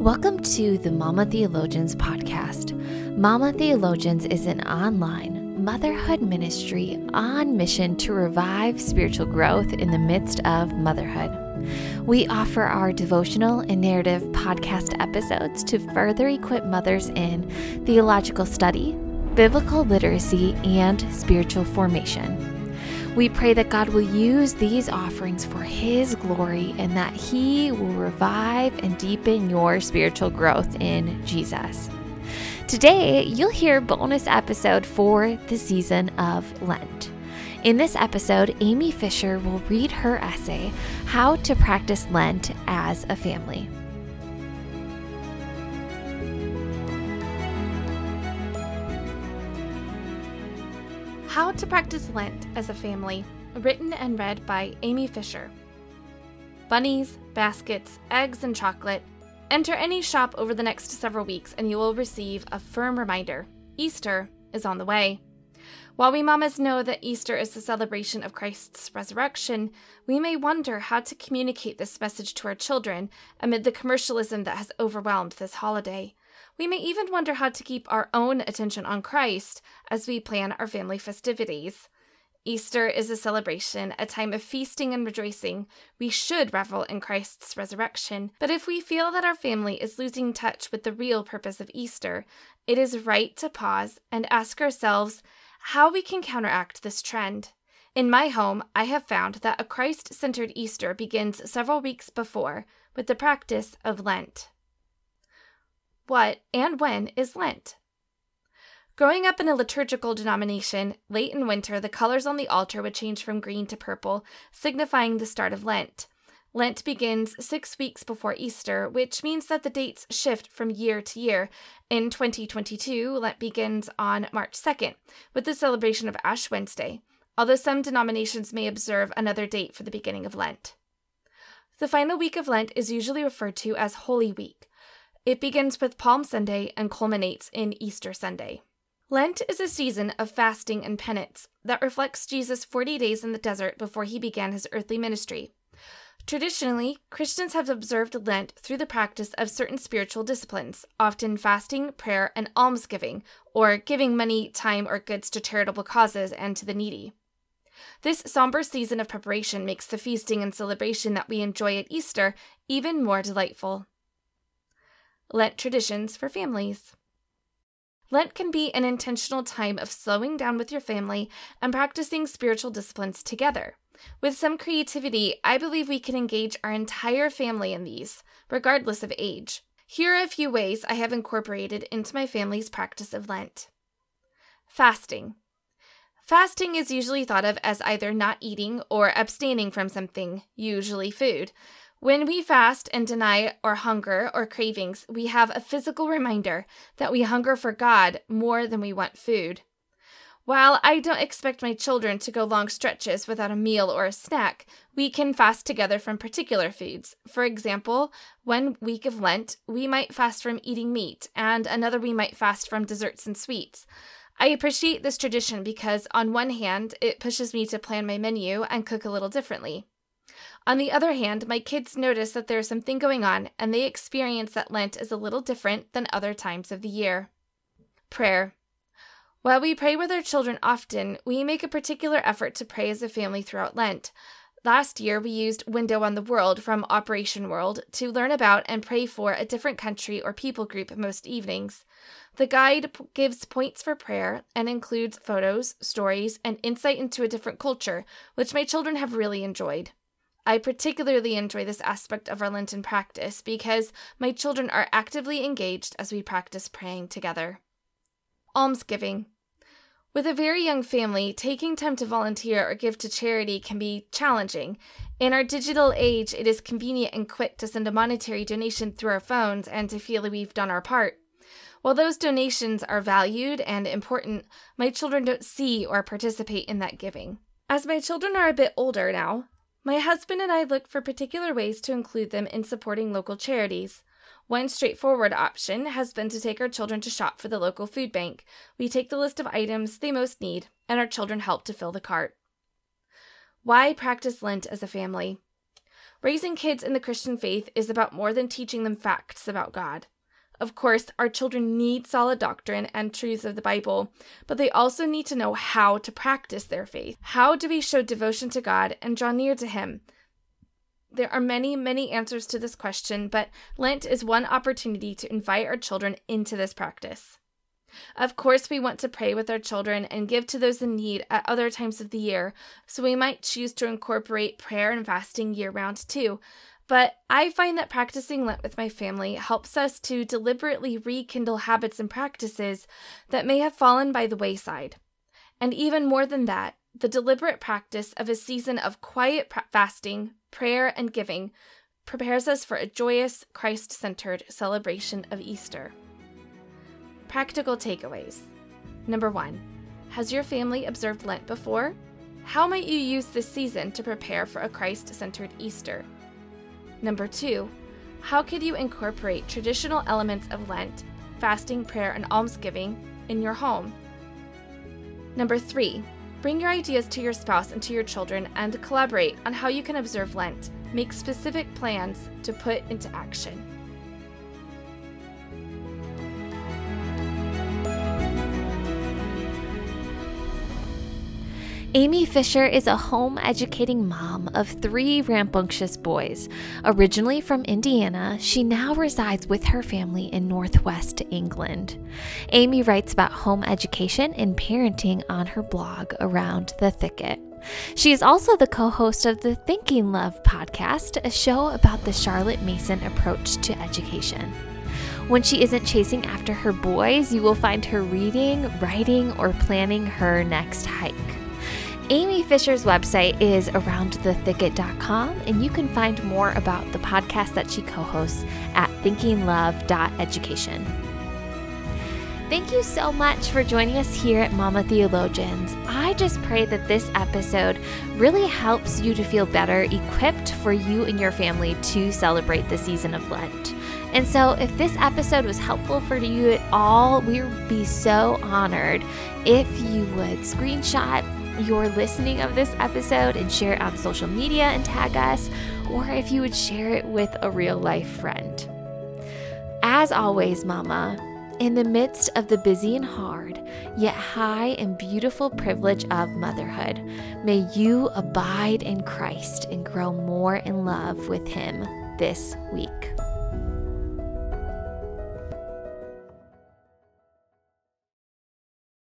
Welcome to the Mama Theologians podcast. Mama Theologians is an online motherhood ministry on mission to revive spiritual growth in the midst of motherhood. We offer our devotional and narrative podcast episodes to further equip mothers in theological study, biblical literacy, and spiritual formation. We pray that God will use these offerings for His glory and that He will revive and deepen your spiritual growth in Jesus. Today, you'll hear a bonus episode for the season of Lent. In this episode, Amy Fisher will read her essay, How to Practice Lent as a Family. How to Practice Lent as a Family, written and read by Amy Fisher. Bunnies, baskets, eggs, and chocolate. Enter any shop over the next several weeks and you will receive a firm reminder Easter is on the way. While we mamas know that Easter is the celebration of Christ's resurrection, we may wonder how to communicate this message to our children amid the commercialism that has overwhelmed this holiday. We may even wonder how to keep our own attention on Christ as we plan our family festivities. Easter is a celebration, a time of feasting and rejoicing. We should revel in Christ's resurrection. But if we feel that our family is losing touch with the real purpose of Easter, it is right to pause and ask ourselves how we can counteract this trend. In my home, I have found that a Christ centered Easter begins several weeks before with the practice of Lent what, and when is Lent? Growing up in a liturgical denomination, late in winter the colors on the altar would change from green to purple, signifying the start of Lent. Lent begins six weeks before Easter, which means that the dates shift from year to year. In 2022, Lent begins on March 2nd, with the celebration of Ash Wednesday, although some denominations may observe another date for the beginning of Lent. The final week of Lent is usually referred to as Holy Week. It begins with Palm Sunday and culminates in Easter Sunday. Lent is a season of fasting and penance that reflects Jesus' 40 days in the desert before he began his earthly ministry. Traditionally, Christians have observed Lent through the practice of certain spiritual disciplines, often fasting, prayer, and almsgiving, or giving money, time, or goods to charitable causes and to the needy. This somber season of preparation makes the feasting and celebration that we enjoy at Easter even more delightful. Lent traditions for families. Lent can be an intentional time of slowing down with your family and practicing spiritual disciplines together. With some creativity, I believe we can engage our entire family in these, regardless of age. Here are a few ways I have incorporated into my family's practice of Lent. Fasting. Fasting is usually thought of as either not eating or abstaining from something, usually food. When we fast and deny our hunger or cravings, we have a physical reminder that we hunger for God more than we want food. While I don't expect my children to go long stretches without a meal or a snack, we can fast together from particular foods. For example, one week of Lent, we might fast from eating meat, and another we might fast from desserts and sweets. I appreciate this tradition because, on one hand, it pushes me to plan my menu and cook a little differently. On the other hand, my kids notice that there's something going on and they experience that Lent is a little different than other times of the year. Prayer. While we pray with our children often, we make a particular effort to pray as a family throughout Lent. Last year, we used Window on the World from Operation World to learn about and pray for a different country or people group most evenings. The guide p- gives points for prayer and includes photos, stories, and insight into a different culture, which my children have really enjoyed. I particularly enjoy this aspect of our Lenten practice because my children are actively engaged as we practice praying together. Almsgiving. With a very young family, taking time to volunteer or give to charity can be challenging. In our digital age, it is convenient and quick to send a monetary donation through our phones and to feel that we've done our part. While those donations are valued and important, my children don't see or participate in that giving. As my children are a bit older now, my husband and I look for particular ways to include them in supporting local charities. One straightforward option has been to take our children to shop for the local food bank. We take the list of items they most need, and our children help to fill the cart. Why practice Lent as a family? Raising kids in the Christian faith is about more than teaching them facts about God. Of course, our children need solid doctrine and truths of the Bible, but they also need to know how to practice their faith. How do we show devotion to God and draw near to Him? There are many, many answers to this question, but Lent is one opportunity to invite our children into this practice. Of course, we want to pray with our children and give to those in need at other times of the year, so we might choose to incorporate prayer and fasting year round too. But I find that practicing Lent with my family helps us to deliberately rekindle habits and practices that may have fallen by the wayside. And even more than that, the deliberate practice of a season of quiet fasting, prayer, and giving prepares us for a joyous, Christ centered celebration of Easter. Practical takeaways. Number one, has your family observed Lent before? How might you use this season to prepare for a Christ centered Easter? Number two, how could you incorporate traditional elements of Lent, fasting, prayer, and almsgiving in your home? Number three, Bring your ideas to your spouse and to your children and collaborate on how you can observe Lent. Make specific plans to put into action. Amy Fisher is a home educating mom of three rambunctious boys. Originally from Indiana, she now resides with her family in Northwest England. Amy writes about home education and parenting on her blog Around the Thicket. She is also the co host of the Thinking Love podcast, a show about the Charlotte Mason approach to education. When she isn't chasing after her boys, you will find her reading, writing, or planning her next hike. Amy Fisher's website is aroundthethicket.com, and you can find more about the podcast that she co hosts at thinkinglove.education. Thank you so much for joining us here at Mama Theologians. I just pray that this episode really helps you to feel better equipped for you and your family to celebrate the season of Lent. And so, if this episode was helpful for you at all, we would be so honored if you would screenshot your listening of this episode and share it on social media and tag us, or if you would share it with a real life friend. As always, Mama, in the midst of the busy and hard, yet high and beautiful privilege of motherhood, may you abide in Christ and grow more in love with Him this week.